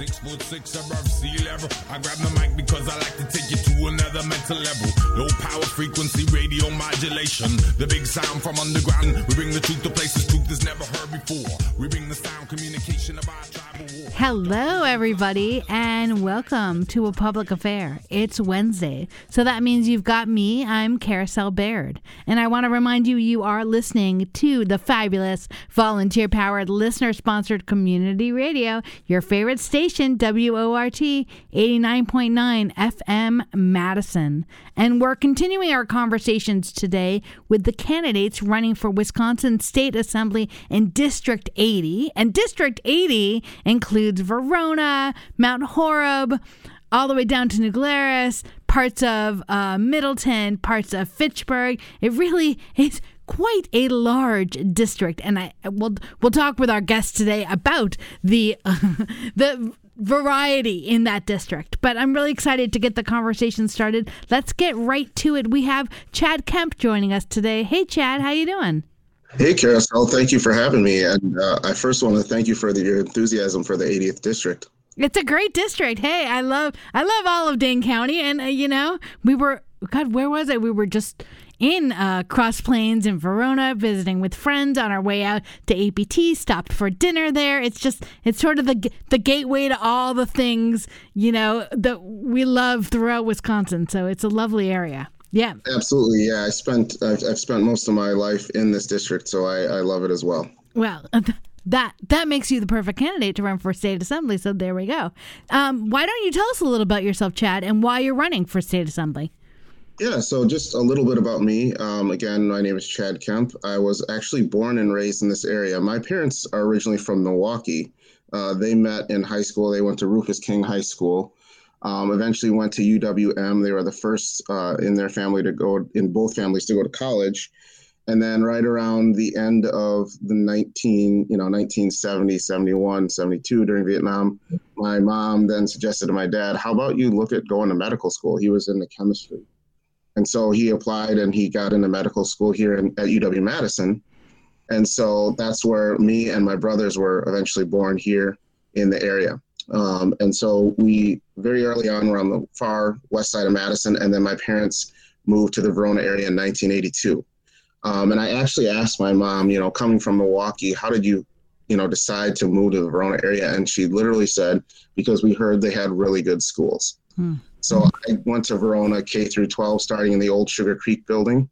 Six foot six above sea level. I grab the mic because I like to take you to another mental level. Low power frequency radio modulation. The big sound from underground. We bring the truth to places truth is never heard before. We bring the sound communication of our tribal war. Hello, everybody, and welcome to A Public Affair. It's Wednesday, so that means you've got me. I'm Carousel Bayrd, and I want to remind you you are listening to the fabulous volunteer powered listener sponsored community radio, your favorite station, WORT 89.9 FM Madison. And we're continuing our conversations today with the candidates running for Wisconsin State Assembly in District 80. And District 80 includes Verona, Mount Horeb, all the way down to New Glarus, parts of uh, Middleton, parts of Fitchburg. It really is quite a large district, and I we'll we'll talk with our guests today about the uh, the variety in that district. But I'm really excited to get the conversation started. Let's get right to it. We have Chad Kemp joining us today. Hey, Chad, how you doing? Hey, Carousel. Thank you for having me. And uh, I first want to thank you for the, your enthusiasm for the 80th district. It's a great district. Hey, I love I love all of Dane County, and uh, you know we were God, where was it? We were just in uh, Cross Plains in Verona, visiting with friends on our way out to APT. Stopped for dinner there. It's just it's sort of the the gateway to all the things you know that we love throughout Wisconsin. So it's a lovely area. Yeah, absolutely. Yeah, I spent I've, I've spent most of my life in this district, so I, I love it as well. Well. that that makes you the perfect candidate to run for state assembly. So there we go. Um, why don't you tell us a little about yourself, Chad, and why you're running for state assembly? Yeah, so just a little bit about me. Um, again, my name is Chad Kemp. I was actually born and raised in this area. My parents are originally from Milwaukee. Uh, they met in high school. They went to Rufus King High School. Um, eventually went to UWM. They were the first uh, in their family to go, in both families, to go to college. And then right around the end of the 19, you know, 1970, 71, 72 during Vietnam, my mom then suggested to my dad, how about you look at going to medical school? He was into chemistry. And so he applied and he got into medical school here in, at UW Madison. And so that's where me and my brothers were eventually born here in the area. Um, and so we very early on were on the far west side of Madison, and then my parents moved to the Verona area in 1982. Um, and I actually asked my mom, you know, coming from Milwaukee, how did you, you know, decide to move to the Verona area? And she literally said, because we heard they had really good schools. Hmm. So I went to Verona K through 12, starting in the old Sugar Creek building,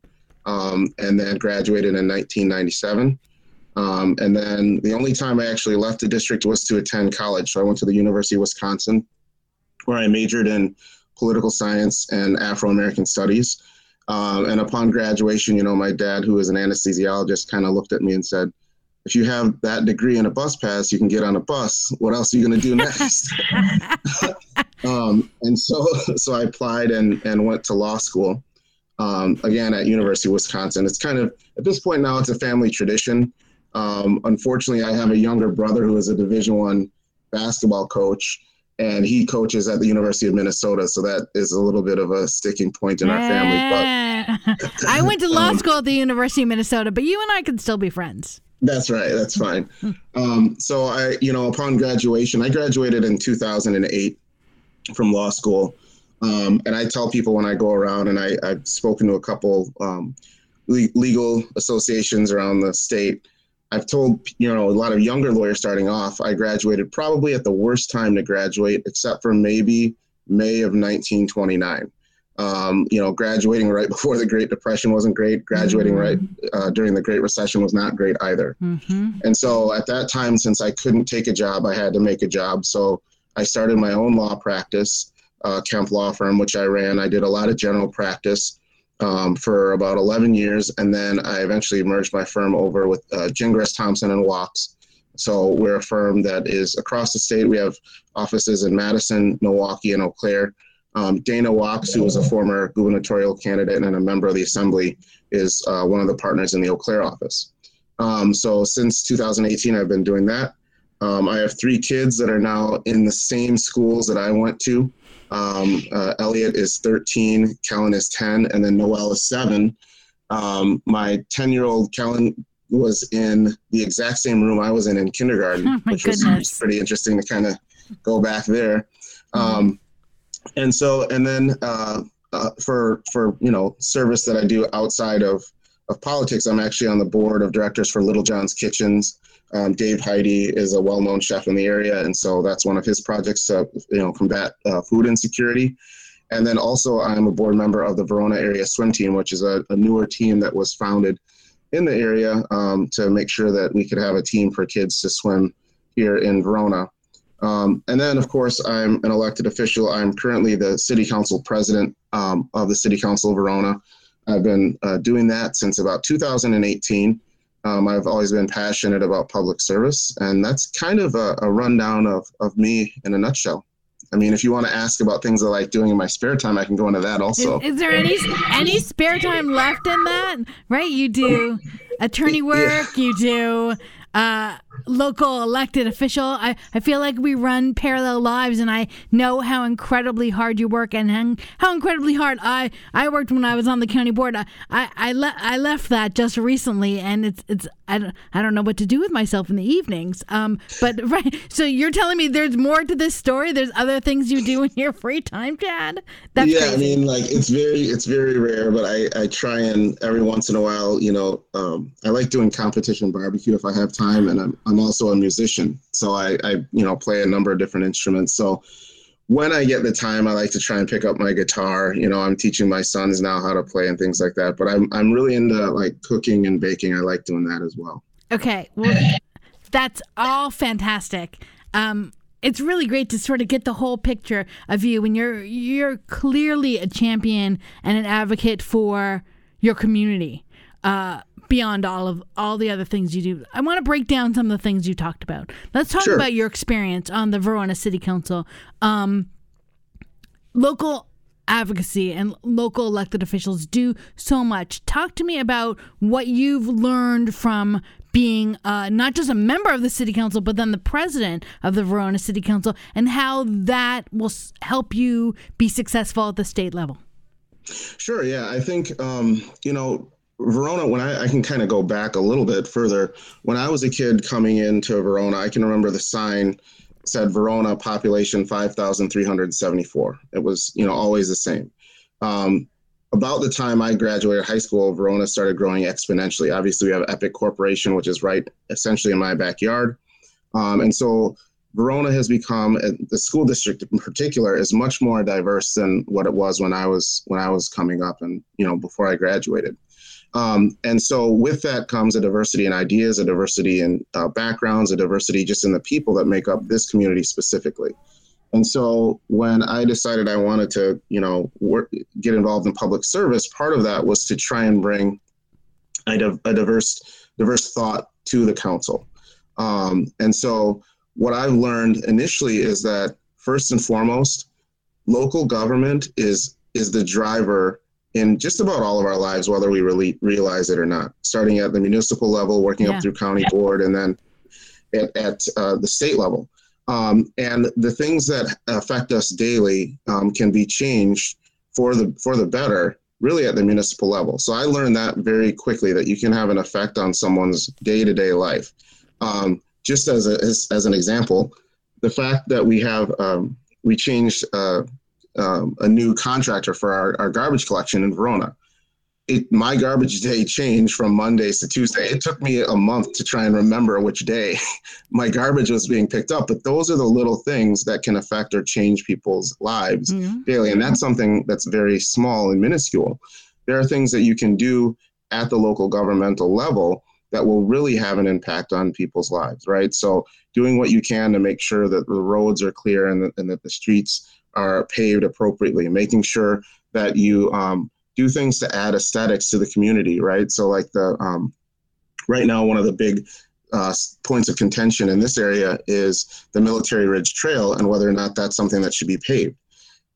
um, and then graduated in 1997. Um, and then the only time I actually left the district was to attend college. So I went to the University of Wisconsin, where I majored in political science and Afro American studies. Um, and upon graduation, you know, my dad, who is an anesthesiologist, kind of looked at me and said, if you have that degree and a bus pass, you can get on a bus. What else are you going to do next? um, and so, so I applied and, and went to law school. Um, again at University of Wisconsin. It's kind of at this point now it's a family tradition. Um, unfortunately, I have a younger brother who is a Division One basketball coach, and he coaches at the University of Minnesota. So that is a little bit of a sticking point in our family. But I went to law um, school at the University of Minnesota, but you and I can still be friends. That's right. That's fine. Um, so I, you know, upon graduation, I graduated in 2008 from law school. Um, and I tell people when I go around, and I, have spoken to a couple um, le- legal associations around the state. I've told you know a lot of younger lawyers starting off. I graduated probably at the worst time to graduate, except for maybe May of 1929. Um, you know, graduating right before the Great Depression wasn't great. Graduating mm-hmm. right uh, during the Great Recession was not great either. Mm-hmm. And so at that time, since I couldn't take a job, I had to make a job. So I started my own law practice, uh, Kemp Law Firm, which I ran. I did a lot of general practice um, for about 11 years, and then I eventually merged my firm over with uh, Gingras Thomsen and Wachs. So we're a firm that is across the state. We have offices in Madison, Milwaukee, and Eau Claire. Um, Dana Wachs, who was a former gubernatorial candidate and a member of the assembly, is uh, one of the partners in the Eau Claire office. Um, so since 2018, I've been doing that. Um, I have three kids that are now in the same schools that I went to. Um, uh, Elliot is 13, Kellen is 10, and then Noel is seven. Um, my 10 year old Kellen was in the exact same room I was in in kindergarten, oh which goodness. was pretty interesting to kind of go back there. Um, and so, and then uh, uh, for for you know service that I do outside of of politics, I'm actually on the board of directors for Little John's Kitchens. Um, Dave Heide is a well-known chef in the area, and so that's one of his projects to you know combat uh, food insecurity. And then also, I'm a board member of the Verona Area Swim Team, which is a, a newer team that was founded in the area um, to make sure that we could have a team for kids to swim here in Verona. Um, and then, of course, I'm an elected official. I'm currently the City Council President um, of the City Council of Verona. I've been uh, doing that since about 2018. Um, I've always been passionate about public service, and that's kind of a, a rundown of, of me in a nutshell. I mean, if you want to ask about things I like doing in my spare time, I can go into that also. Is, is there any any spare time left in that? Right, you do attorney work, yeah. you do uh, local elected official. I, I feel like we run parallel lives, and I know how incredibly hard you work and how, incredibly hard I, I worked when I was on the county board. I I, I, le- I left that just recently, and it's it's I don't, I don't know what to do with myself in the evenings. Um, but right, so you're telling me there's more to this story. There's other things you do in your free time, Chad. That's yeah. Crazy. I mean, like it's very it's very rare, but I I try and every once in a while, you know, um, I like doing competition barbecue if I have time, and I'm I'm also a musician, so I I you know play a number of different instruments. So when I get the time, I like to try and pick up my guitar. You know, I'm teaching my sons now how to play and things like that. But I'm I'm really into like cooking and baking. I like doing that as well. Okay, well, that's all fantastic. Um, it's really great to sort of get the whole picture of you, and you're you're clearly a champion and an advocate for your community. Uh, beyond all of all the other things you do. I want to break down some of the things you talked about. Let's talk sure. about your experience on the Verona City Council. Um, local advocacy and local elected officials do so much. Talk to me about what you've learned from being uh, not just a member of the city council, but then the president of the Verona City Council, and how that will help you be successful at the state level. Sure. Yeah, I think um, you know Verona, when I, I can kind of go back a little bit further, when I was a kid coming into Verona, I can remember the sign said Verona population 5,374. It was, you know, always the same. Um, about the time I graduated high school, Verona started growing exponentially. Obviously, we have Epic Corporation, which is right essentially in my backyard. Um, and so Verona has become the school district in particular is much more diverse than what it was when I was when I was coming up and you know before I graduated. Um, and so with that comes a diversity in ideas, a diversity in uh, backgrounds, a diversity just in the people that make up this community specifically. And so when I decided I wanted to, you know, work, get involved in public service, part of that was to try and bring a, a diverse, diverse thought to the council. Um, and so what I've learned initially is that first and foremost, local government is is the driver in just about all of our lives, whether we really realize it or not. Starting at the municipal level, working yeah. up through county board, and then at, at uh, the state level. Um, and the things that affect us daily um, can be changed for the for the better, really at the municipal level. So I learned that very quickly that you can have an effect on someone's day to day life. Um, just as, a, as as an example, the fact that we have um, we changed. Uh, um, a new contractor for our, our garbage collection in Verona. It, my garbage day changed from Mondays to Tuesday. It took me a month to try and remember which day my garbage was being picked up. But those are the little things that can affect or change people's lives mm-hmm. daily. And that's something that's very small and minuscule. There are things that you can do at the local governmental level that will really have an impact on people's lives, right? So, doing what you can to make sure that the roads are clear and, the, and that the streets are paved appropriately, making sure that you um, do things to add aesthetics to the community, right? So, like the um, right now, one of the big uh, points of contention in this area is the Military Ridge Trail and whether or not that's something that should be paved.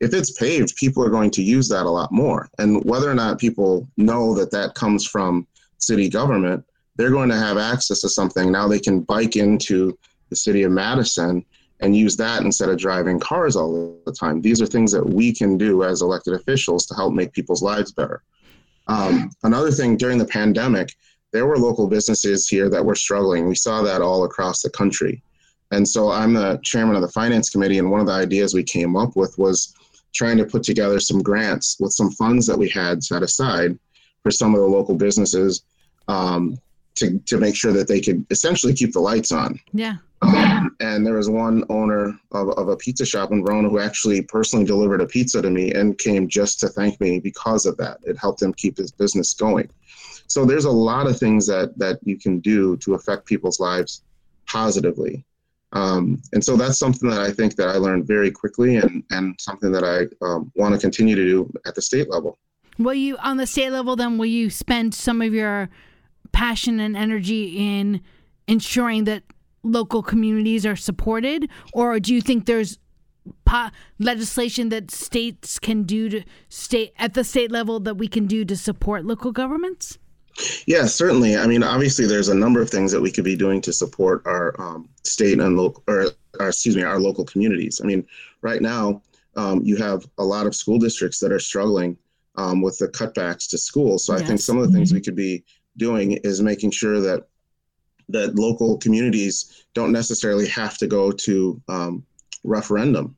If it's paved, people are going to use that a lot more. And whether or not people know that that comes from city government, they're going to have access to something. Now they can bike into the city of Madison and use that instead of driving cars all the time. These are things that we can do as elected officials to help make people's lives better. Um, another thing during the pandemic, there were local businesses here that were struggling. We saw that all across the country. And so I'm the chairman of the finance committee, and one of the ideas we came up with was trying to put together some grants with some funds that we had set aside for some of the local businesses um, to, to make sure that they could essentially keep the lights on. Yeah. And there was one owner of, of a pizza shop in Verona who actually personally delivered a pizza to me and came just to thank me because of that. It helped him keep his business going. So there's a lot of things that that you can do to affect people's lives positively. Um, and so that's something that I think that I learned very quickly and, and something that I um, want to continue to do at the state level. Will you, on the state level, then, will you spend some of your passion and energy in ensuring that local communities are supported? Or do you think there's po- legislation that states can do to state at the state level that we can do to support local governments? Yeah, certainly. I mean, obviously, there's a number of things that we could be doing to support our um, state and local, or, or, excuse me, our local communities. I mean, right now, um, you have a lot of school districts that are struggling um, with the cutbacks to schools. So yes. I think some of the things mm-hmm. we could be doing is making sure that that local communities don't necessarily have to go to um, referendum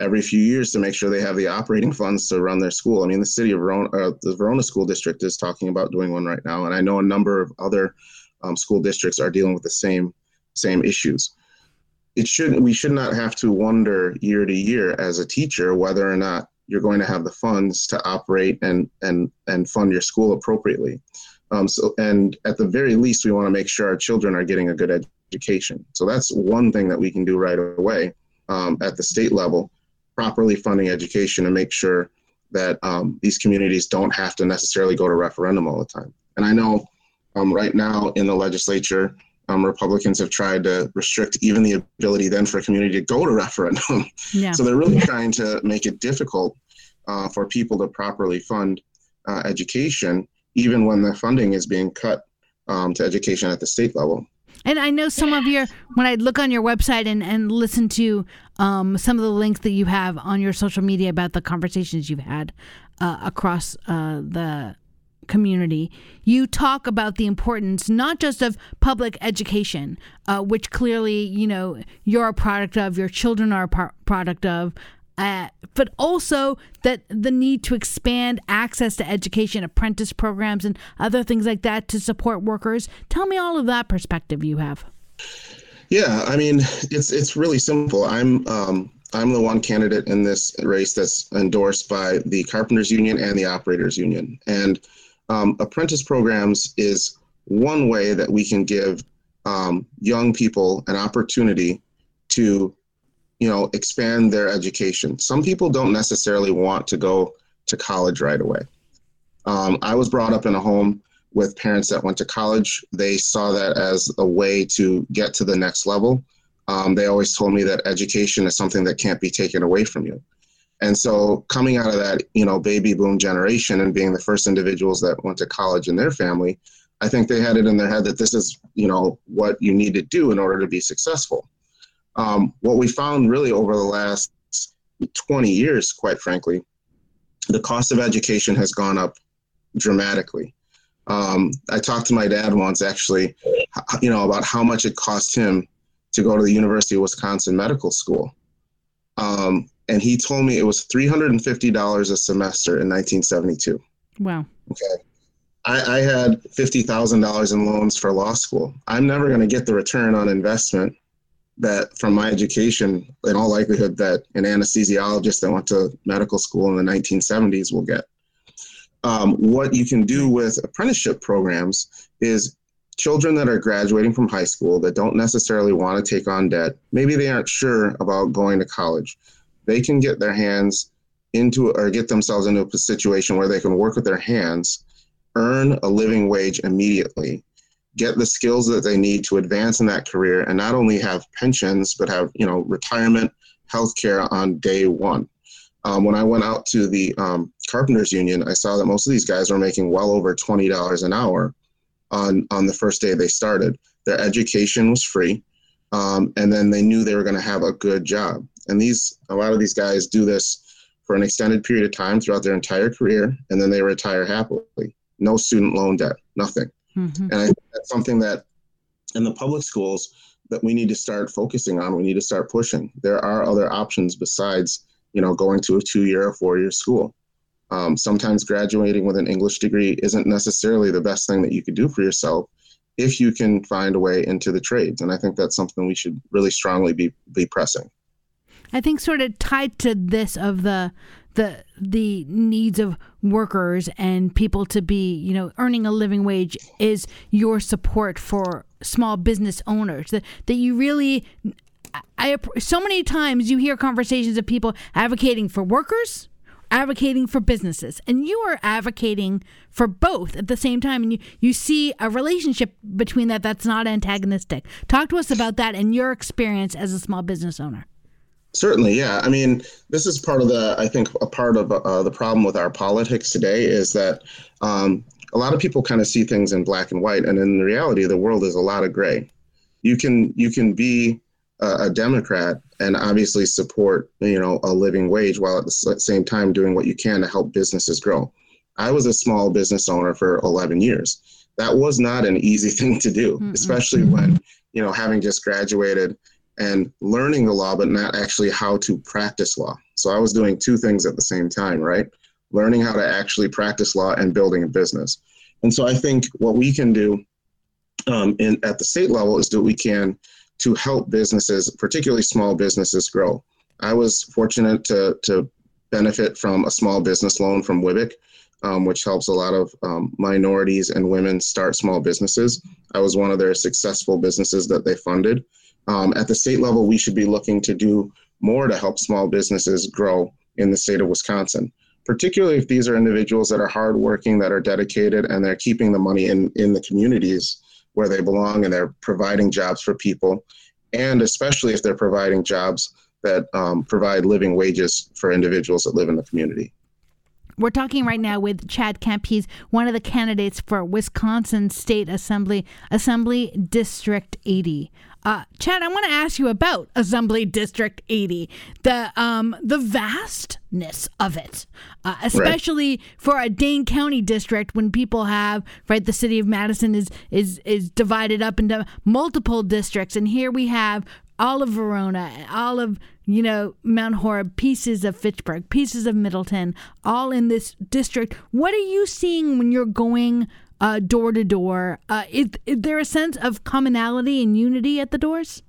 every few years to make sure they have the operating funds to run their school. I mean, the city of Verona, uh, the Verona School District is talking about doing one right now, and I know a number of other um, school districts are dealing with the same same issues. It should we should not have to wonder year to year as a teacher whether or not you're going to have the funds to operate and and and fund your school appropriately. Um, so, and at the very least, we want to make sure our children are getting a good education. So that's one thing that we can do right away um, at the state level properly funding education and make sure that um, these communities don't have to necessarily go to referendum all the time. And I know um, right now in the legislature, um, Republicans have tried to restrict even the ability then for a community to go to referendum. Yeah. so they're really trying to make it difficult uh, for people to properly fund uh, education, even when the funding is being cut um, to education at the state level. And I know some of your when I look on your website and and listen to um, some of the links that you have on your social media about the conversations you've had uh, across uh, the community, you talk about the importance not just of public education, uh, which clearly you know you're a product of, your children are a par- product of, uh, but also that the need to expand access to education, apprentice programs, and other things like that to support workers. Tell me all of that perspective you have. Yeah, I mean, it's it's really simple. I'm um, I'm the one candidate in this race that's endorsed by the Carpenters Union and the Operators Union, and um, apprentice programs is one way that we can give um, young people an opportunity to you know, expand their education. Some people don't necessarily want to go to college right away. Um, I was brought up in a home with parents that went to college. They saw that as a way to get to the next level. Um, they always told me that education is something that can't be taken away from you. And so, coming out of that, you know, baby boom generation and being the first individuals that went to college in their family, I think they had it in their head that this is, you know, what you need to do in order to be successful. Um, what we found really over the last 20 years, quite frankly, the cost of education has gone up dramatically. Um, I talked to my dad once, actually, you know, about how much it cost him to go to the University of Wisconsin Medical School. Um, and he told me it was $350 a semester in 1972. Wow. Okay. I, I had $50,000 in loans for law school. I'm never going to get the return on investment that from my education, in all likelihood, that an anesthesiologist that went to medical school in the 1970s will get. Um, what you can do with apprenticeship programs is children that are graduating from high school that don't necessarily want to take on debt, maybe they aren't sure about going to college, they can get their hands into or get themselves into a situation where they can work with their hands, earn a living wage immediately, get the skills that they need to advance in that career and not only have pensions but have you know retirement health care on day one. Um, when i went out to the um, carpenters union i saw that most of these guys were making well over $20 an hour on on the first day they started. Their education was free um, and then they knew they were going to have a good job. And these a lot of these guys do this for an extended period of time throughout their entire career and then they retire happily. No student loan debt nothing. Mm-hmm. And I think that's something that in the public schools, that we need to start focusing on. We need to start pushing. There are other options besides, you know, going to a two-year or four-year school. Um, sometimes graduating with an English degree isn't necessarily the best thing that you could do for yourself if you can find a way into the trades. And I think that's something we should really strongly be be pressing. I think sort of tied to this of the the the needs of workers and people to be you know earning a living wage is your support for small business owners. That that you really I so many times you hear conversations of people advocating for workers advocating for businesses and you are advocating for both at the same time and you, you see a relationship between that that's not antagonistic. Talk to us about that and your experience as a small business owner Certainly, yeah. I mean, this is part of the, I think, a part of uh, the problem with our politics today is that um, a lot of people kind of see things in black and white, and in reality, the world is a lot of gray. You can you can be a, a Democrat and obviously support you know a living wage while at the same time doing what you can to help businesses grow. I was a small business owner for 11 years. That was not an easy thing to do, mm especially when you know having just graduated and learning the law, but not actually how to practice law. So I was doing two things at the same time, right? Learning how to actually practice law and building a business. And so I think what we can do um, in, at the state level is do what we can to help businesses, particularly small businesses, grow. I was fortunate to, to benefit from a small business loan from WIBIC, um, which helps a lot of um, minorities and women start small businesses. I was one of their successful businesses that they funded. Um, at the state level, we should be looking to do more to help small businesses grow in the state of Wisconsin, particularly if these are individuals that are hardworking, that are dedicated, and they're keeping the money in, in the communities where they belong and they're providing jobs for people, and especially if they're providing jobs that um, provide living wages for individuals that live in the community. We're talking right now with Chad Kemp. He's one of the candidates for Wisconsin State Assembly, Assembly District 80. Uh, Chad, I want to ask you about Assembly District 80, the um, the vastness of it, uh, especially right. for a Dane County district when people have right. The city of Madison is is is divided up into multiple districts, and here we have all of Verona, all of you know Mount Horeb, pieces of Fitchburg, pieces of Middleton, all in this district. What are you seeing when you're going uh, door to door? Uh, is, is there a sense of commonality and unity at the doors?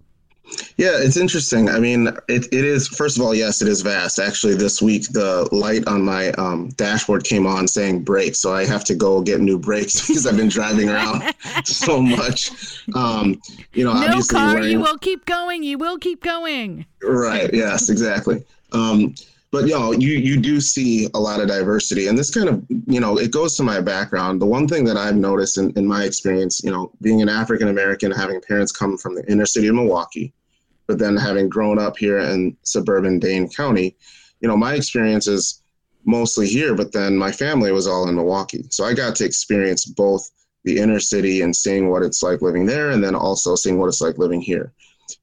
Yeah, it's interesting. I mean, it, it is, first of all, yes, it is vast. Actually, this week, the light on my um, dashboard came on saying brakes. So I have to go get new brakes because I've been driving around so much. Um, you know, no car, wearing... you will keep going. You will keep going. Right. Yes, exactly. Um, but you know, you you do see a lot of diversity, and this kind of you know it goes to my background. The one thing that I've noticed in, in my experience, you know, being an African American, having parents come from the inner city of Milwaukee, but then having grown up here in suburban Dane County, you know, my experience is mostly here, but then my family was all in Milwaukee, so I got to experience both the inner city and seeing what it's like living there, and then also seeing what it's like living here.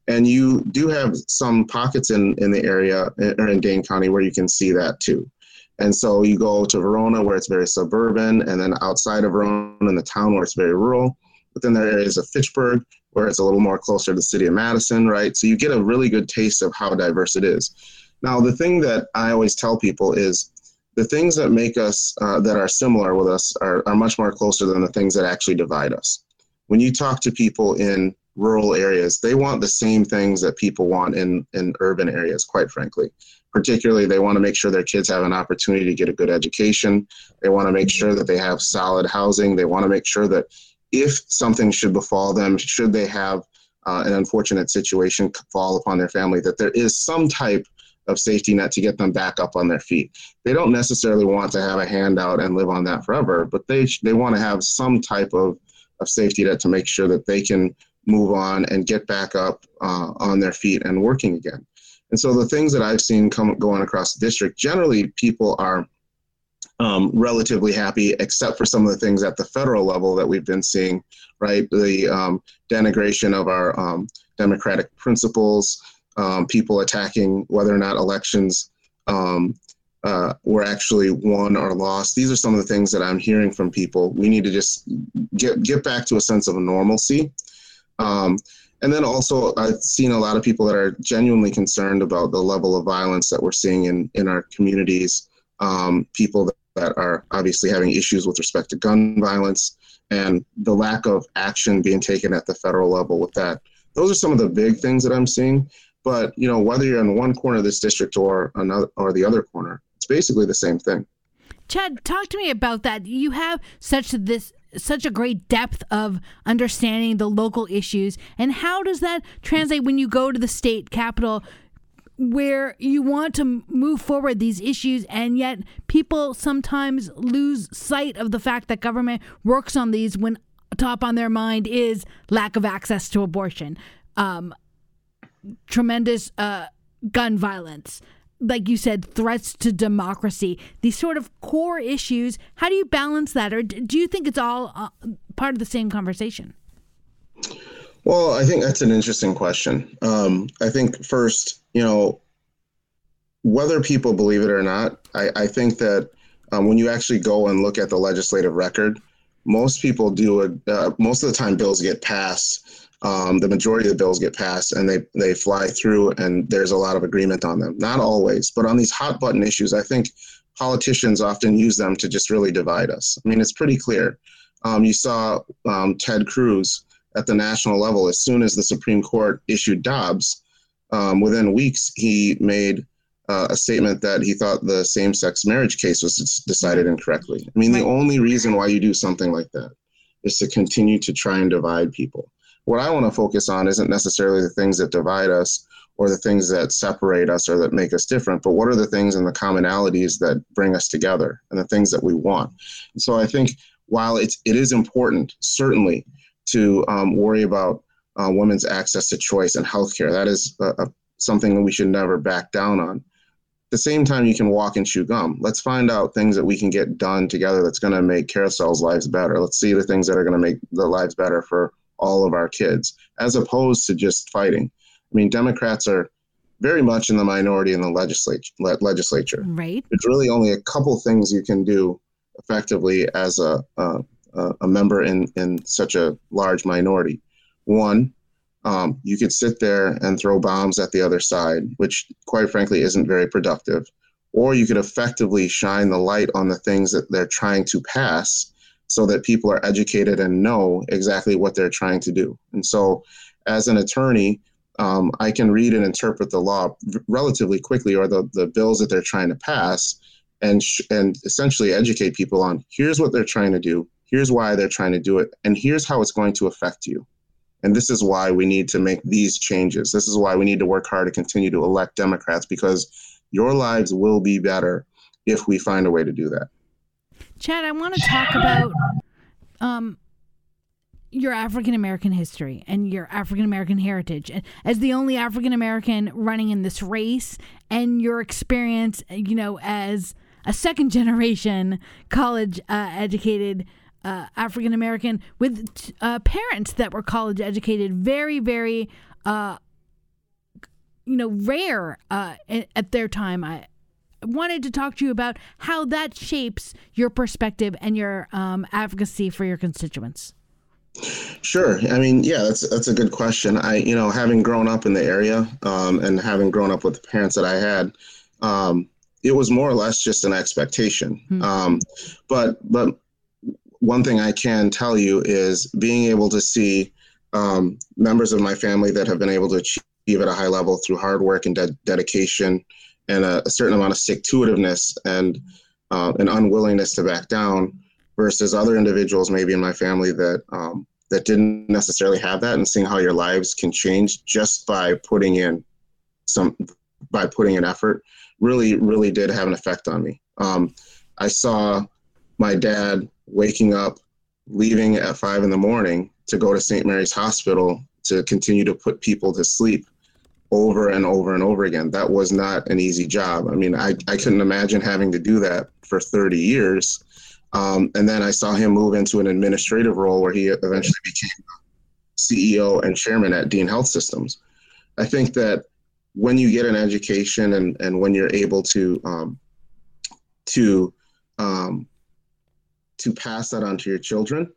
And you do have some pockets in, in the area or in Dane County where you can see that too. And so you go to Verona where it's very suburban, and then outside of Verona in the town where it's very rural. But then there is a Fitchburg where it's a little more closer to the city of Madison, right? So you get a really good taste of how diverse it is. Now, the thing that I always tell people is the things that make us, uh, that are similar with us, are, are much more closer than the things that actually divide us. When you talk to people in rural areas, they want the same things that people want in, in urban areas, quite frankly. Particularly, they want to make sure their kids have an opportunity to get a good education. They want to make sure that they have solid housing. They want to make sure that if something should befall them, should they have uh, an unfortunate situation fall upon their family, that there is some type of safety net to get them back up on their feet. They don't necessarily want to have a handout and live on that forever, but they they want to have some type of, of safety net to make sure that they can move on and get back up uh, on their feet and working again. And so the things that I've seen come going across the district, generally people are um, relatively happy, except for some of the things at the federal level that we've been seeing, right? The um, denigration of our um, democratic principles, um, people attacking whether or not elections um, uh, were actually won or lost. These are some of the things that I'm hearing from people. We need to just get get back to a sense of normalcy um, and then also I've seen a lot of people that are genuinely concerned about the level of violence that we're seeing in in our communities. Um, people that, are obviously having issues with respect to gun violence and the lack of action being taken at the federal level with that. Those are some of the big things that I'm seeing. But you know, whether you're in one corner of this district or another or the other corner, it's basically the same thing. Chad, talk to me about that. You have such this such a great depth of understanding the local issues. And how does that translate when you go to the state capital where you want to move forward these issues and yet people sometimes lose sight of the fact that government works on these when top on their mind is lack of access to abortion um, tremendous uh, gun violence like you said, threats to democracy, these sort of core issues. How do you balance that, or do you think it's all uh, part of the same conversation? Well, I think that's an interesting question. Um, I think first, you know, whether people believe it or not, I, I think that um, when you actually go and look at the legislative record, most people do. Uh, most of the time, bills get passed um, the majority of the bills get passed and they, they fly through and there's a lot of agreement on them. Not always, but on these hot button issues, I think politicians often use them to just really divide us. I mean, it's pretty clear. Um, you saw um, Ted Cruz at the national level, as soon as the Supreme Court issued Dobbs, um, within weeks, he made uh, a statement that he thought the same sex marriage case was decided incorrectly. I mean, the only reason why you do something like that is to continue to try and divide people what I want to focus on isn't necessarily the things that divide us or the things that separate us or that make us different, but what are the things and the commonalities that bring us together and the things that we want. And so I think while it's it is important certainly to um, worry about uh, women's access to choice and healthcare, that is a, a, something that we should never back down on. At the same time, you can walk and chew gum. Let's find out things that we can get done together that's going to make carousel's lives better. Let's see the things that are going to make the lives better for all of our kids, as opposed to just fighting. I mean, Democrats are very much in the minority in the legislature. Legislature, right? There's really only a couple things you can do effectively as a a, a member in in such a large minority. One, um, you could sit there and throw bombs at the other side, which, quite frankly, isn't very productive. Or you could effectively shine the light on the things that they're trying to pass so that people are educated and know exactly what they're trying to do. And so, as an attorney, um, I can read and interpret the law relatively quickly or the, the bills that they're trying to pass and, sh- and essentially educate people on here's what they're trying to do, here's why they're trying to do it, and here's how it's going to affect you. And this is why we need to make these changes. This is why we need to work hard to continue to elect Democrats because your lives will be better if we find a way to do that. Chad, I want to talk about um, your African American history and your African American heritage. As the only African American running in this race, and your experience, you know, as a second generation college uh, educated uh, African American with uh, parents that were college educated, very, very, uh, you know, rare uh, at their time. I, wanted to talk to you about how that shapes your perspective and your um, advocacy for your constituents. Sure. I mean, yeah, that's that's a good question. I, you know, having grown up in the area um, and having grown up with the parents that I had, um, it was more or less just an expectation. Hmm. Um, but but one thing I can tell you is being able to see um, members of my family that have been able to achieve at a high level through hard work and de- dedication and a, a certain amount of itiveness and uh, an unwillingness to back down versus other individuals maybe in my family that um, that didn't necessarily have that and seeing how your lives can change just by putting in some by putting in effort really really did have an effect on me. Um, i saw my dad waking up leaving at five in the morning to go to st mary's hospital to continue to put people to sleep over and over and over again. That was not an easy job. I mean, I, I couldn't imagine having to do that for 30 years. Um, and then I saw him move into an administrative role where he eventually became CEO and chairman at Dean Health Systems. I think that when you get an education and, and when you're able to um, to um, to pass that on to your children,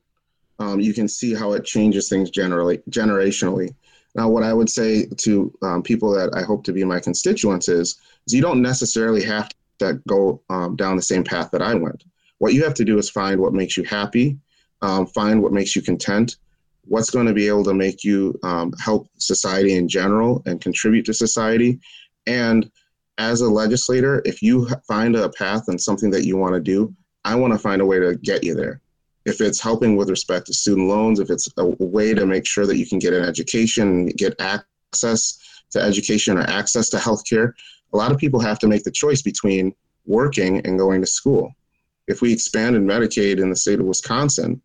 um, you can see how it changes things generally generationally. Now, what I would say to um, people that I hope to be my constituents is, is you don't necessarily have to go um, down the same path that I went. What you have to do is find what makes you happy, um, find what makes you content, what's going to be able to make you um, help society in general and contribute to society. And as a legislator, if you find a path and something that you want to do, I want to find a way to get you there. If it's helping with respect to student loans, if it's a way to make sure that you can get an education, get access to education or access to healthcare, a lot of people have to make the choice between working and going to school. If we expanded Medicaid in the state of Wisconsin,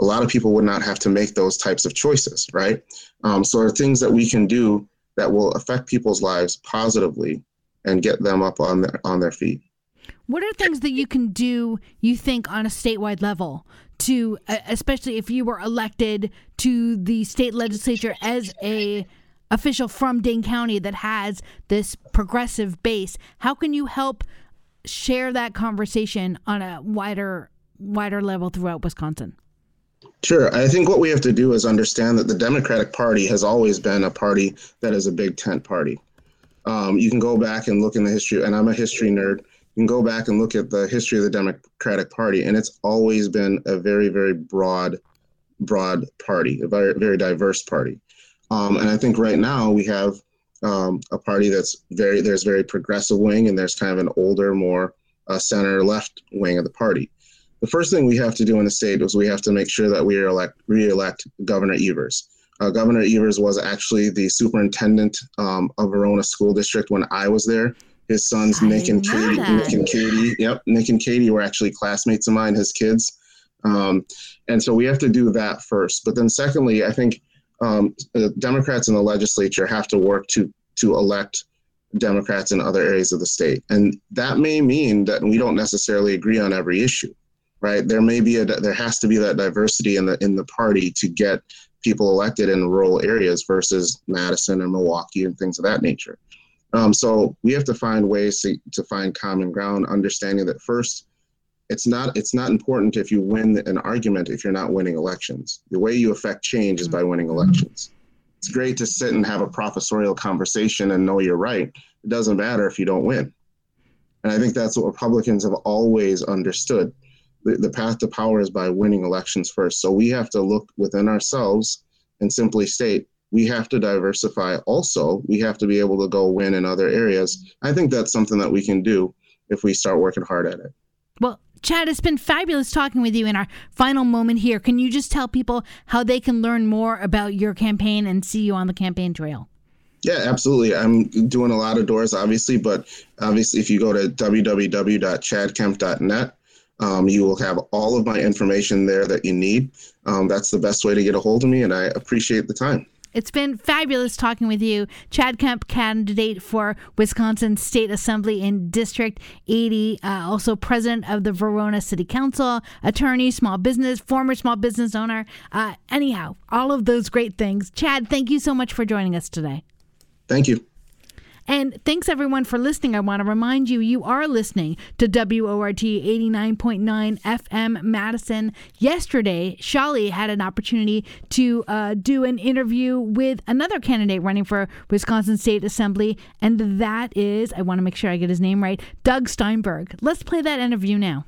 a lot of people would not have to make those types of choices, right? Um, so, are things that we can do that will affect people's lives positively and get them up on their on their feet. What are things that you can do, you think, on a statewide level to, especially if you were elected to the state legislature as a official from Dane County that has this progressive base? How can you help share that conversation on a wider wider level throughout Wisconsin? Sure. I think what we have to do is understand that the Democratic Party has always been a party that is a big tent party. Um, you can go back and look in the history, and I'm a history nerd. You can go back and look at the history of the Democratic Party, and it's always been a very, very broad, broad party, a very, very diverse party. Um, and I think right now we have um, a party that's very, there's very progressive wing, and there's kind of an older, more uh, center left wing of the party. The first thing we have to do in the state is we have to make sure that we elect, re-elect Governor Evers. Uh, Governor Evers was actually the superintendent um, of Verona School District when I was there. His sons I Nick and Katie, that. Nick and Katie, yep, Nick and Katie were actually classmates of mine, his kids. Um, and so we have to do that first. But then, secondly, I think um, Democrats in the legislature have to work to to elect Democrats in other areas of the state, and that may mean that we don't necessarily agree on every issue, right? There may be a there has to be that diversity in the in the party to get people elected in rural areas versus Madison and Milwaukee and things of that nature. Um, so we have to find ways to, to find common ground, understanding that first, it's not it's not important if you win an argument if you're not winning elections. The way you affect change is by winning elections. It's great to sit and have a professorial conversation and know you're right. It doesn't matter if you don't win. And I think that's what Republicans have always understood the, the path to power is by winning elections first. So we have to look within ourselves and simply state we have to diversify also. We have to be able to go win in other areas. I think that's something that we can do if we start working hard at it. Well, Chad, it's been fabulous talking with you in our final moment here. Can you just tell people how they can learn more about your campaign and see you on the campaign trail? Yeah, absolutely. I'm doing a lot of doors, obviously, but obviously, if you go to www.chadkemp.net, um, you will have all of my information there that you need. Um, that's the best way to get a hold of me, and I appreciate the time. It's been fabulous talking with you. Chad Kemp, candidate for Wisconsin State Assembly in District 80, uh, also president of the Verona City Council, attorney, small business, former small business owner. Uh, anyhow, all of those great things. Chad, thank you so much for joining us today. Thank you. And thanks everyone for listening. I want to remind you, you are listening to WORT 89.9 FM Madison. Yesterday, Shali had an opportunity to uh, do an interview with another candidate running for Wisconsin State Assembly, and that is, I want to make sure I get his name right, Doug Steinberg. Let's play that interview now.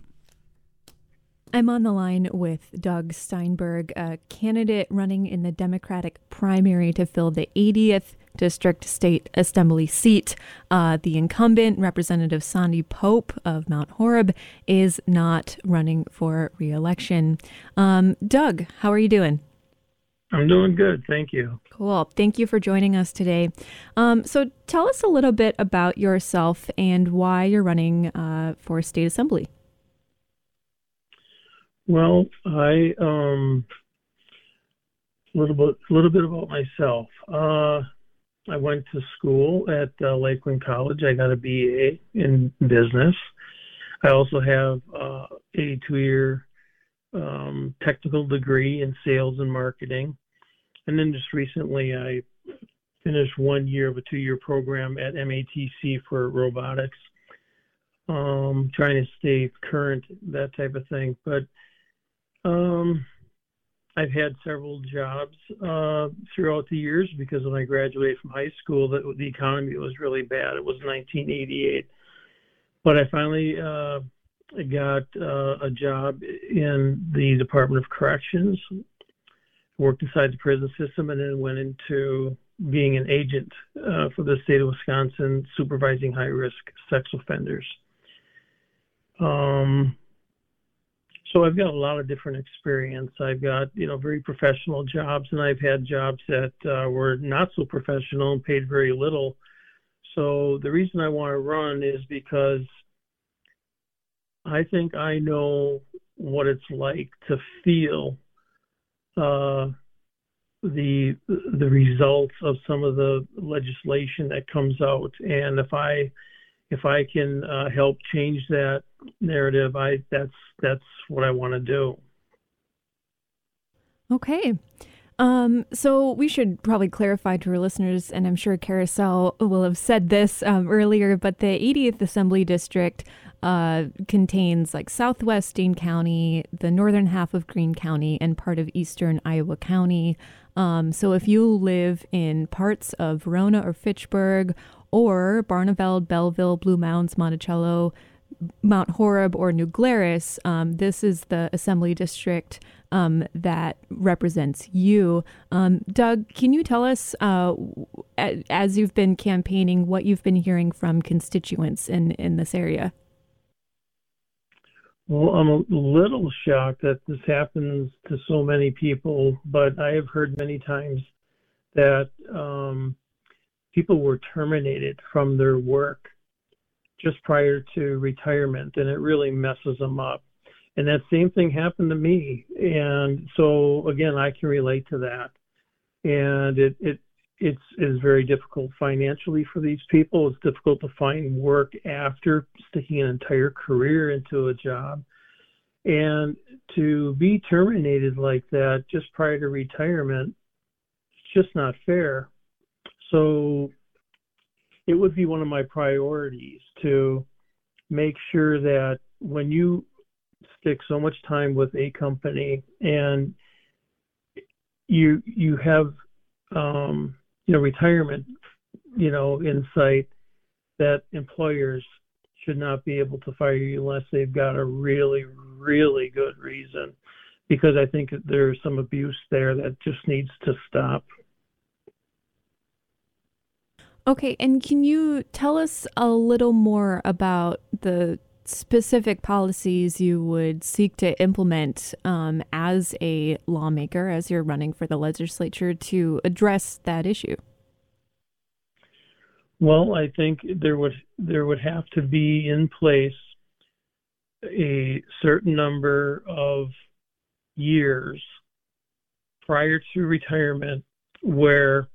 I'm on the line with Doug Steinberg, a candidate running in the Democratic primary to fill the 80th District State Assembly seat. Uh, the incumbent, Representative Sondy Pope of Mount Horeb, is not running for reelection. Um, Doug, how are you doing? I'm doing good. Thank you. Cool. Thank you for joining us today. Um, so, tell us a little bit about yourself and why you're running uh, for state assembly. Well, I um, a little bit, a little bit about myself. Uh, I went to school at uh, Lakeland College. I got a BA in business. I also have uh, a two-year um, technical degree in sales and marketing. And then just recently, I finished one year of a two-year program at MATC for robotics. Um, trying to stay current, that type of thing. But um, I've had several jobs uh, throughout the years because when I graduated from high school, the, the economy was really bad. It was 1988, but I finally uh, got uh, a job in the Department of Corrections, worked inside the prison system, and then went into being an agent uh, for the state of Wisconsin, supervising high risk sex offenders. Um, so I've got a lot of different experience. I've got you know very professional jobs, and I've had jobs that uh, were not so professional and paid very little. So the reason I want to run is because I think I know what it's like to feel uh, the the results of some of the legislation that comes out, and if I if I can uh, help change that narrative, I that's that's what I want to do. Okay. Um, so we should probably clarify to our listeners, and I'm sure Carousel will have said this um, earlier, but the 80th Assembly District uh, contains like southwest Dane County, the northern half of Green County, and part of eastern Iowa County. Um, so if you live in parts of Verona or Fitchburg or Barneveld, Belleville, Blue Mounds, Monticello, Mount Horeb, or New Glarus, um, this is the assembly district um, that represents you. Um, Doug, can you tell us, uh, as you've been campaigning, what you've been hearing from constituents in, in this area? Well, I'm a little shocked that this happens to so many people, but I have heard many times that um, people were terminated from their work just prior to retirement, and it really messes them up. And that same thing happened to me, and so again, I can relate to that. And it it it's is very difficult financially for these people. It's difficult to find work after sticking an entire career into a job. And to be terminated like that just prior to retirement, it's just not fair. So it would be one of my priorities to make sure that when you stick so much time with a company and you you have um, you know retirement you know insight that employers should not be able to fire you unless they've got a really really good reason because I think there's some abuse there that just needs to stop. Okay, and can you tell us a little more about the specific policies you would seek to implement um, as a lawmaker, as you're running for the legislature, to address that issue? Well, I think there would there would have to be in place a certain number of years prior to retirement where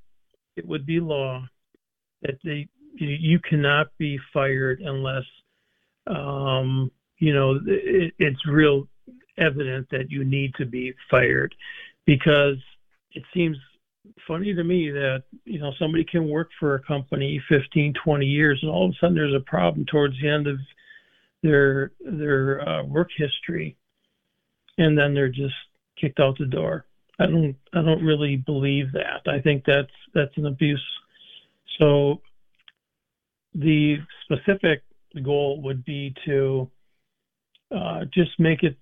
it would be law that they you cannot be fired unless um, you know it, it's real evident that you need to be fired. Because it seems funny to me that you know somebody can work for a company 15 20 years and all of a sudden there's a problem towards the end of their their uh, work history and then they're just kicked out the door. I don't i don't really believe that. I think that's that's an abuse so the specific goal would be to uh, just make it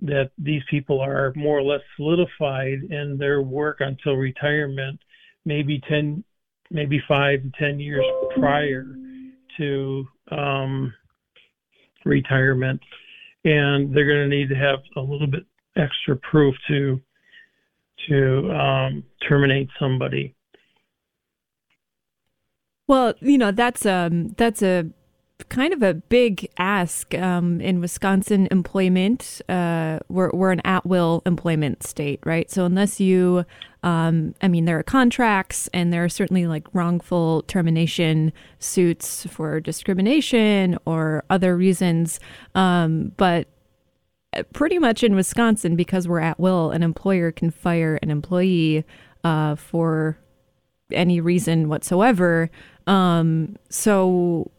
that these people are more or less solidified in their work until retirement, maybe 10, maybe five to 10 years prior to um, retirement. And they're going to need to have a little bit extra proof to to um, terminate somebody. Well, you know that's um that's a kind of a big ask um, in Wisconsin employment. Uh, we're we're an at will employment state, right? So unless you, um, I mean, there are contracts and there are certainly like wrongful termination suits for discrimination or other reasons, um, but pretty much in Wisconsin because we're at will, an employer can fire an employee uh, for any reason whatsoever. Um, so,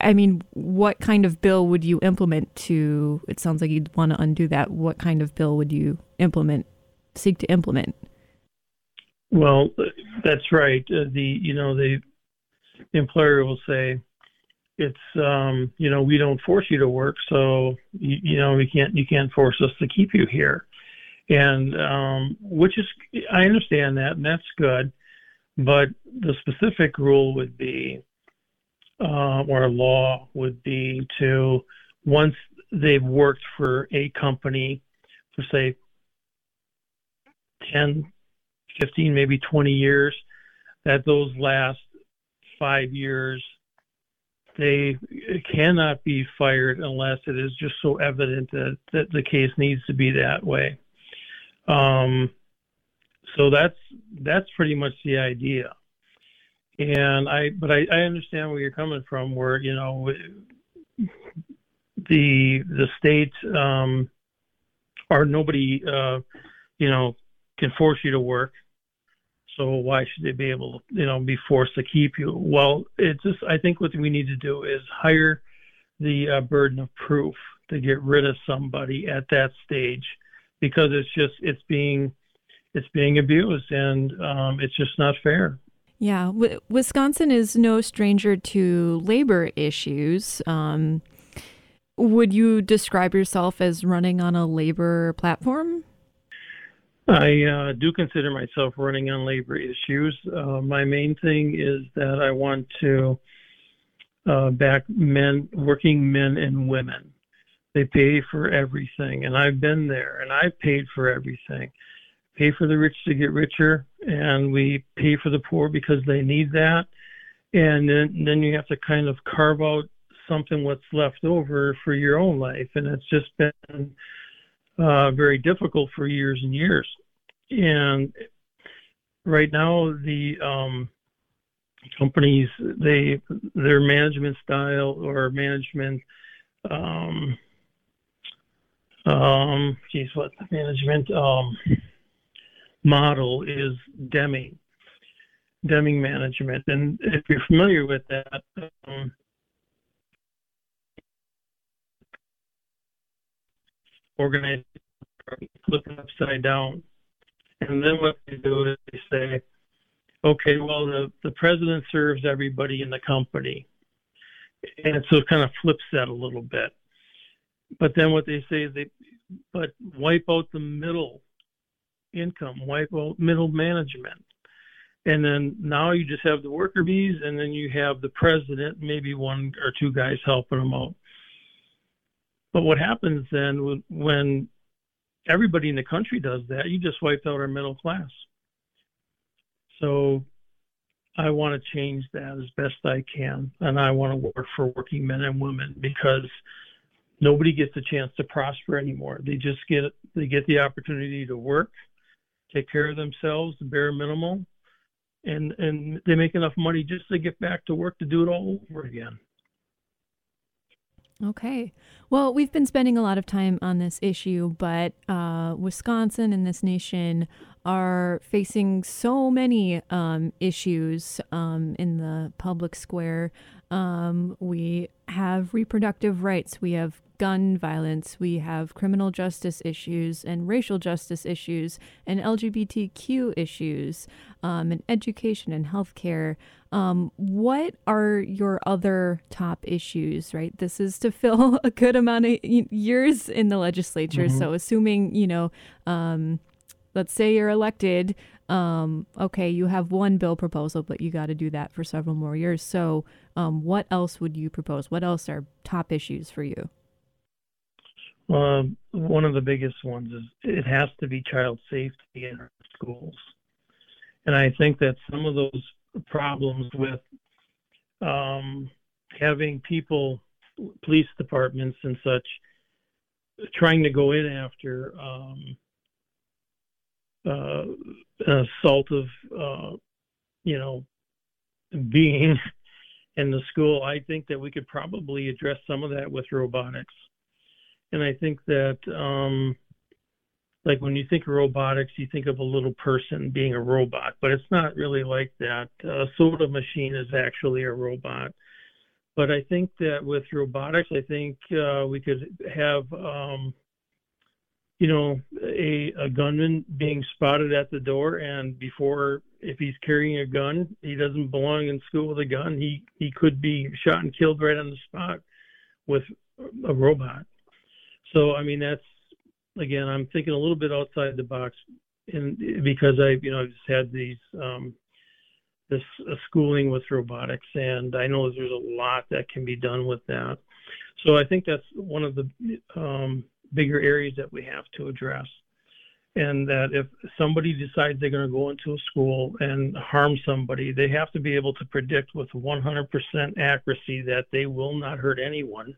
I mean, what kind of bill would you implement to? It sounds like you'd want to undo that. What kind of bill would you implement seek to implement. Well, that's right. Uh, the you know the employer will say it's um, you know we don't force you to work, so you, you know we can't you can't force us to keep you here, and um, which is I understand that and that's good, but the specific rule would be uh, or law would be to once they've worked for a company for say 10 15 maybe 20 years that those last five years they cannot be fired unless it is just so evident that, that the case needs to be that way. Um, so that's that's pretty much the idea and i but I, I understand where you're coming from where you know the the state um, or nobody uh, you know can force you to work. So why should they be able to you know be forced to keep you? Well, it's just I think what we need to do is hire the uh, burden of proof to get rid of somebody at that stage because it's just it's being it's being abused and um, it's just not fair. Yeah, w- Wisconsin is no stranger to labor issues. Um, would you describe yourself as running on a labor platform? I uh, do consider myself running on labor issues. Uh, my main thing is that I want to uh, back men, working men and women. They pay for everything, and I've been there, and I've paid for everything. Pay for the rich to get richer, and we pay for the poor because they need that. And then, then you have to kind of carve out something what's left over for your own life. And it's just been uh, very difficult for years and years. And right now, the um, companies, they their management style or management, um, um, geez, what management um, model is Deming, Deming management. And if you're familiar with that, um, organized flipping upside down. And then what they do is they say, okay, well, the, the president serves everybody in the company. And so it kind of flips that a little bit. But then what they say is they, but wipe out the middle income, wipe out middle management. And then now you just have the worker bees, and then you have the president, maybe one or two guys helping them out. But what happens then when everybody in the country does that, you just wiped out our middle class. So I want to change that as best I can. And I want to work for working men and women because nobody gets a chance to prosper anymore. They just get they get the opportunity to work, take care of themselves, the bare minimum, and and they make enough money just to get back to work to do it all over again. Okay. Well, we've been spending a lot of time on this issue, but uh, Wisconsin and this nation are facing so many um, issues um, in the public square. Um, we have reproductive rights, we have gun violence, we have criminal justice issues and racial justice issues and LGBTQ issues um, and education and healthcare. Um, what are your other top issues, right? This is to fill a good amount of years in the legislature. Mm-hmm. So, assuming, you know, um, let's say you're elected, um, okay, you have one bill proposal, but you got to do that for several more years. So, um, what else would you propose? What else are top issues for you? Well, one of the biggest ones is it has to be child safety in our schools. And I think that some of those problems with um, having people, police departments and such, trying to go in after um, uh, an assault of, uh, you know, being in the school, I think that we could probably address some of that with robotics. And I think that um, like when you think of robotics, you think of a little person being a robot, but it's not really like that. A soda machine is actually a robot. But I think that with robotics, I think uh, we could have, um, you know, a, a gunman being spotted at the door, and before, if he's carrying a gun, he doesn't belong in school with a gun. He he could be shot and killed right on the spot with a robot. So I mean, that's again, I'm thinking a little bit outside the box, and because I, you know, I've just had these um, this uh, schooling with robotics, and I know there's a lot that can be done with that. So I think that's one of the um, bigger areas that we have to address. And that if somebody decides they're going to go into a school and harm somebody, they have to be able to predict with 100% accuracy that they will not hurt anyone.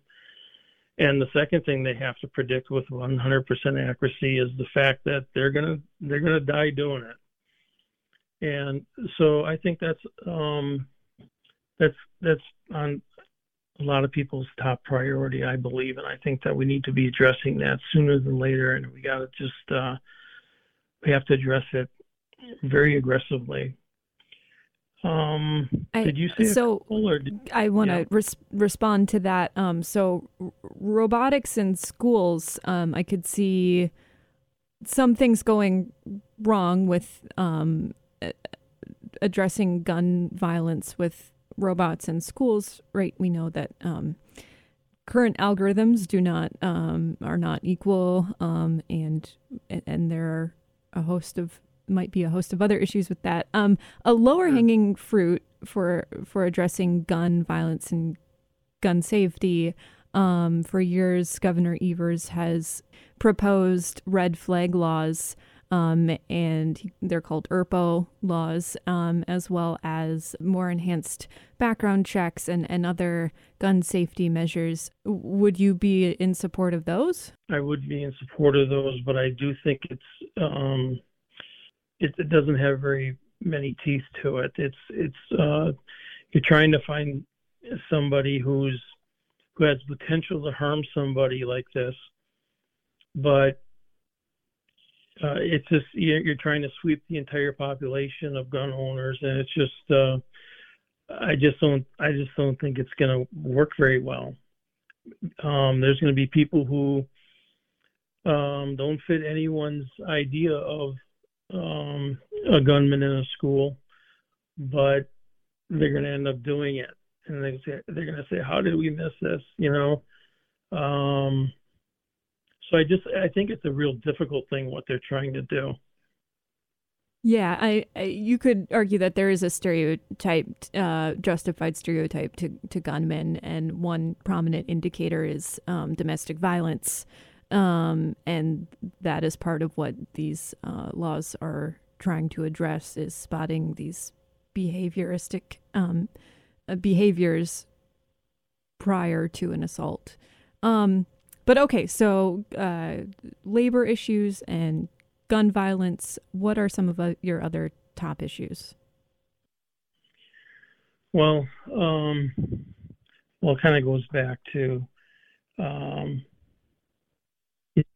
And the second thing they have to predict with 100% accuracy is the fact that they're gonna they're gonna die doing it. And so I think that's um, that's that's on a lot of people's top priority, I believe, and I think that we need to be addressing that sooner than later, and we got to just uh, we have to address it very aggressively. Um, I, did you say so? Did, I want to yeah. res- respond to that. Um, so r- robotics in schools, um, I could see some things going wrong with um, addressing gun violence with robots in schools, right? We know that um, current algorithms do not um, are not equal, um, and and there are a host of might be a host of other issues with that. Um, a lower hanging fruit for for addressing gun violence and gun safety. Um, for years, Governor Evers has proposed red flag laws um, and they're called ERPO laws, um, as well as more enhanced background checks and, and other gun safety measures. Would you be in support of those? I would be in support of those, but I do think it's um, it, it doesn't have very many teeth to it. It's it's uh, you're trying to find somebody who's who has potential to harm somebody like this, but uh, it's just you're, you're, trying to sweep the entire population of gun owners, and it's just uh, I just don't I just don't think it's going to work very well. Um, there's going to be people who um, don't fit anyone's idea of um, a gunman in a school, but they're going to end up doing it, and they say they're going to say, "How did we miss this?" You know. Um, so I just I think it's a real difficult thing what they're trying to do. Yeah, I, I you could argue that there is a stereotype, uh, justified stereotype to to gunmen, and one prominent indicator is um, domestic violence, um, and that is part of what these uh, laws are trying to address is spotting these behavioristic um, uh, behaviors prior to an assault. Um, but okay, so uh, labor issues and gun violence. What are some of uh, your other top issues? Well, um, well, it kind of goes back to, um,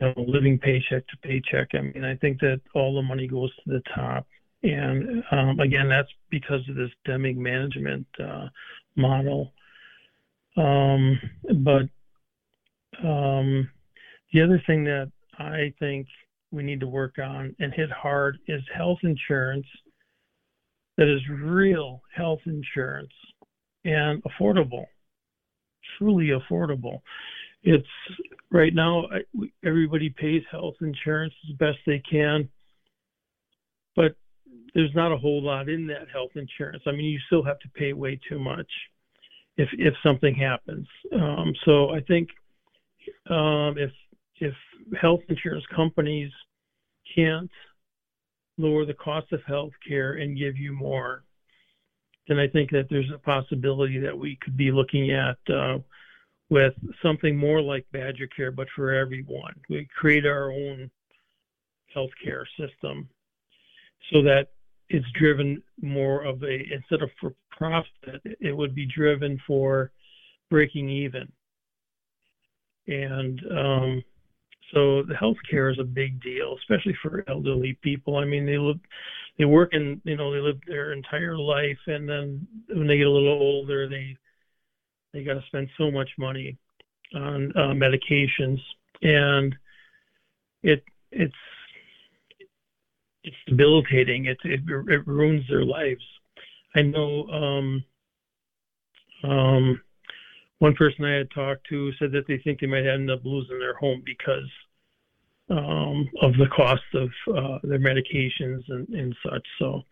know, living paycheck to paycheck. I mean, I think that all the money goes to the top, and um, again, that's because of this Deming management uh, model. Um, but um, the other thing that I think we need to work on and hit hard is health insurance that is real health insurance and affordable, truly affordable. It's right now, everybody pays health insurance as best they can, but there's not a whole lot in that health insurance. I mean, you still have to pay way too much if if something happens. Um, so I think um, if if health insurance companies can't lower the cost of health care and give you more, then I think that there's a possibility that we could be looking at uh, with something more like Badger Care, but for everyone. We create our own healthcare system so that it's driven more of a instead of for profit, it would be driven for breaking even. And um, so the healthcare is a big deal, especially for elderly people. I mean, they live, they work and you know they live their entire life, and then when they get a little older, they they got to spend so much money on uh, medications, and it it's it's debilitating. It, it it ruins their lives. I know um, um, one person I had talked to said that they think they might end up losing their home because um, of the cost of uh, their medications and, and such. So,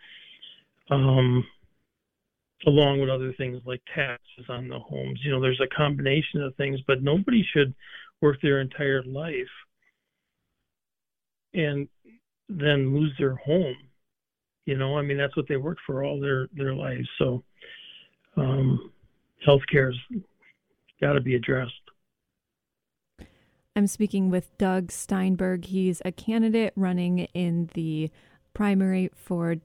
um, along with other things like taxes on the homes, you know, there's a combination of things, but nobody should work their entire life and then lose their home. You know, I mean, that's what they worked for all their, their lives. So, um, healthcare's got to be addressed. I'm speaking with Doug Steinberg. He's a candidate running in the primary for.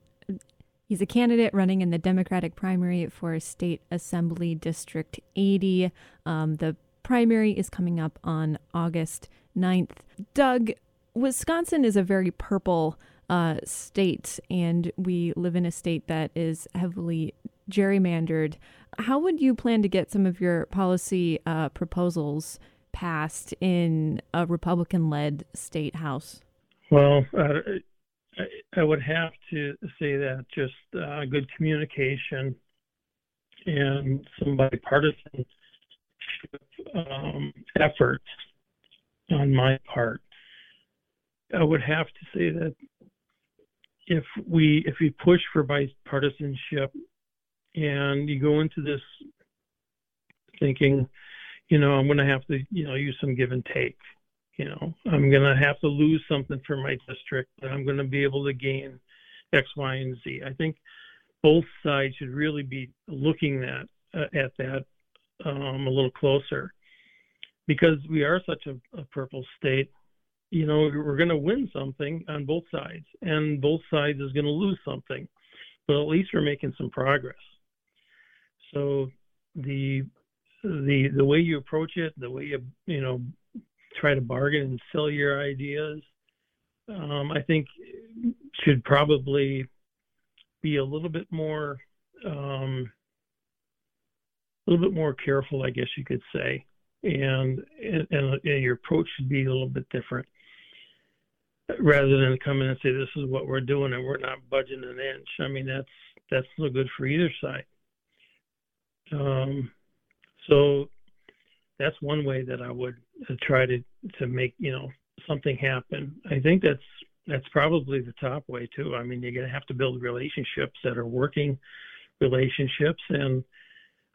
He's a candidate running in the Democratic primary for State Assembly District 80. Um, the primary is coming up on August 9th. Doug, Wisconsin is a very purple uh, state, and we live in a state that is heavily gerrymandered. How would you plan to get some of your policy uh, proposals passed in a Republican led state house? Well, uh, I, would have to say that just uh, good communication and some bipartisan um, effort on my part. I would have to say that if we if we push for bipartisanship and you go into this thinking you know, I'm going to have to, you know, use some give and take. You know, I'm going to have to lose something for my district, but I'm going to be able to gain X, Y, and Z. I think both sides should really be looking at uh, at that um, a little closer because we are such a, a purple state. You know, we're going to win something on both sides, and both sides is going to lose something, but at least we're making some progress. So the the the way you approach it, the way you you know try to bargain and sell your ideas, um, I think should probably be a little bit more um, a little bit more careful, I guess you could say, and, and, and your approach should be a little bit different rather than come in and say this is what we're doing and we're not budging an inch. I mean that's that's no good for either side. Um, so that's one way that I would uh, try to to make you know something happen. I think that's that's probably the top way too. I mean, you're going to have to build relationships that are working relationships, and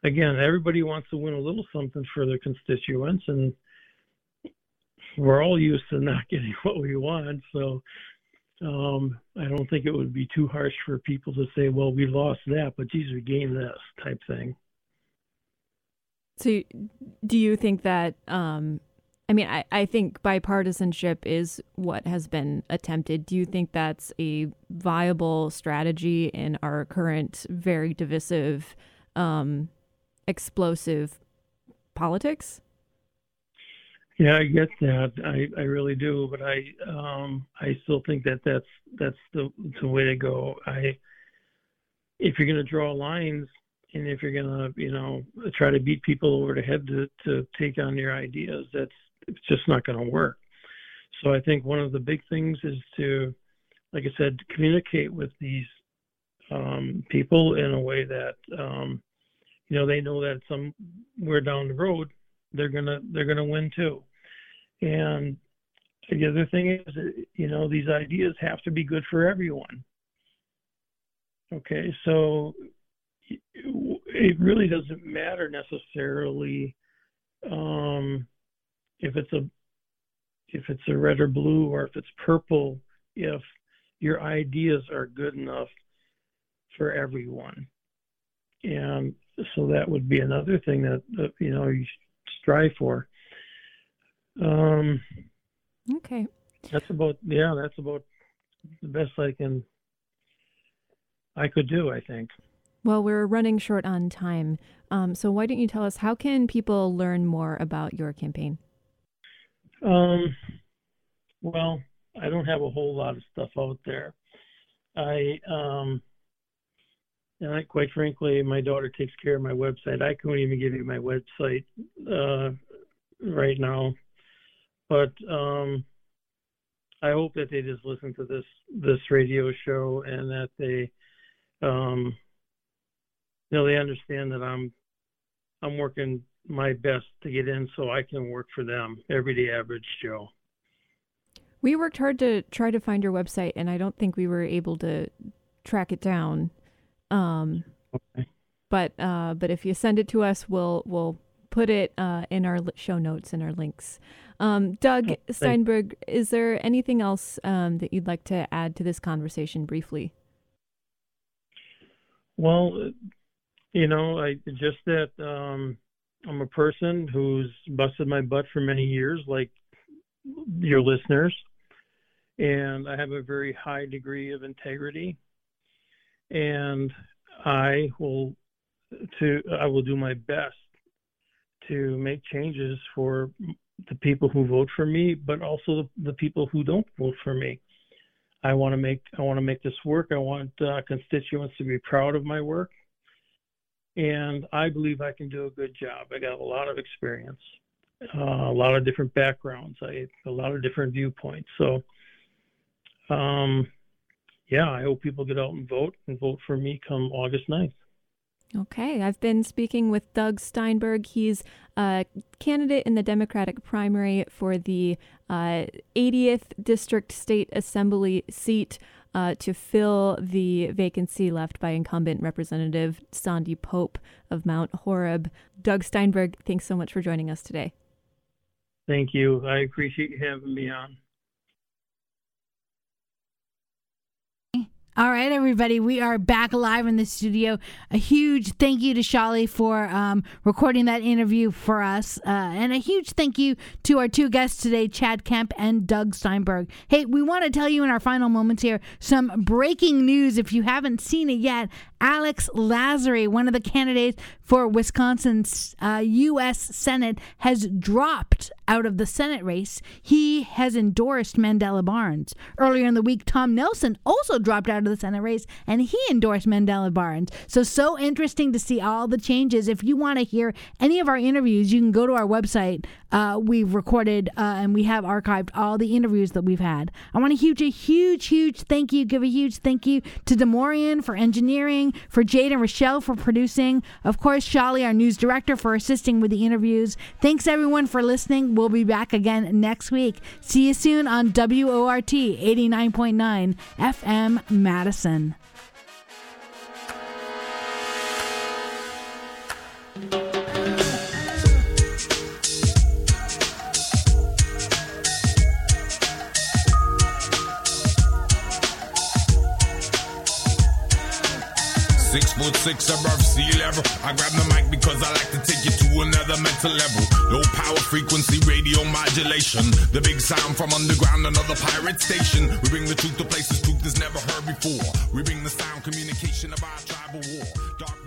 again, everybody wants to win a little something for their constituents, and we're all used to not getting what we want. So um, I don't think it would be too harsh for people to say, "Well, we lost that, but geez, we gained this," type thing. So, do you think that? Um, I mean, I, I think bipartisanship is what has been attempted. Do you think that's a viable strategy in our current very divisive, um, explosive politics? Yeah, I get that. I, I really do, but I um, I still think that that's that's the the way to go. I if you're going to draw lines and if you're gonna you know try to beat people over the head to to take on your ideas that's it's just not going to work. So i think one of the big things is to like i said communicate with these um, people in a way that um, you know they know that somewhere down the road they're gonna they're gonna win too. And the other thing is you know these ideas have to be good for everyone. Okay so it really doesn't matter necessarily um, if it's a if it's a red or blue or if it's purple if your ideas are good enough for everyone and so that would be another thing that, that you know you strive for um, okay that's about yeah that's about the best i can i could do i think well, we're running short on time. Um, so why don't you tell us how can people learn more about your campaign? Um, well, I don't have a whole lot of stuff out there. I, um, and I, quite frankly, my daughter takes care of my website. I couldn't even give you my website uh, right now, but um, I hope that they just listen to this this radio show and that they, um, you know, they understand that I'm I'm working my best to get in so I can work for them, everyday average Joe. We worked hard to try to find your website, and I don't think we were able to track it down. Um, okay. But uh, but if you send it to us, we'll we'll put it uh, in our show notes and our links. Um, Doug oh, Steinberg, is there anything else um, that you'd like to add to this conversation briefly? Well, you know, I just that um, I'm a person who's busted my butt for many years, like your listeners, and I have a very high degree of integrity, and I will to I will do my best to make changes for the people who vote for me, but also the, the people who don't vote for me. I want to make I want to make this work. I want uh, constituents to be proud of my work, and I believe I can do a good job. I got a lot of experience, uh, a lot of different backgrounds, I, a lot of different viewpoints. So, um, yeah, I hope people get out and vote and vote for me come August 9th. Okay, I've been speaking with Doug Steinberg. He's a candidate in the Democratic primary for the uh, 80th District State Assembly seat uh, to fill the vacancy left by incumbent Representative Sondy Pope of Mount Horeb. Doug Steinberg, thanks so much for joining us today. Thank you. I appreciate you having me on. All right, everybody, we are back live in the studio. A huge thank you to Shali for um, recording that interview for us, uh, and a huge thank you to our two guests today, Chad Kemp and Doug Steinberg. Hey, we want to tell you in our final moments here some breaking news. If you haven't seen it yet, Alex Lasry, one of the candidates for Wisconsin's uh, U.S. Senate, has dropped out of the Senate race. He has endorsed Mandela Barnes. Earlier in the week, Tom Nelson also dropped out of the Senate race and he endorsed Mandela Barnes. So, so interesting to see all the changes. If you want to hear any of our interviews, you can go to our website. Uh, we've recorded uh, and we have archived all the interviews that we've had. I want to huge, a huge, huge thank you, give a huge thank you to Demorian for engineering, for Jade and Rochelle for producing, of course, Shali, our news director, for assisting with the interviews. Thanks everyone for listening. We'll be back again next week. See you soon on WORT 89.9 FM Madison. Foot six above sea level. I grab the mic because I like to take you to another mental level. Low power frequency radio modulation. The big sound from underground, another pirate station. We bring the truth to places truth is never heard before. We bring the sound communication of our tribal war. Dark.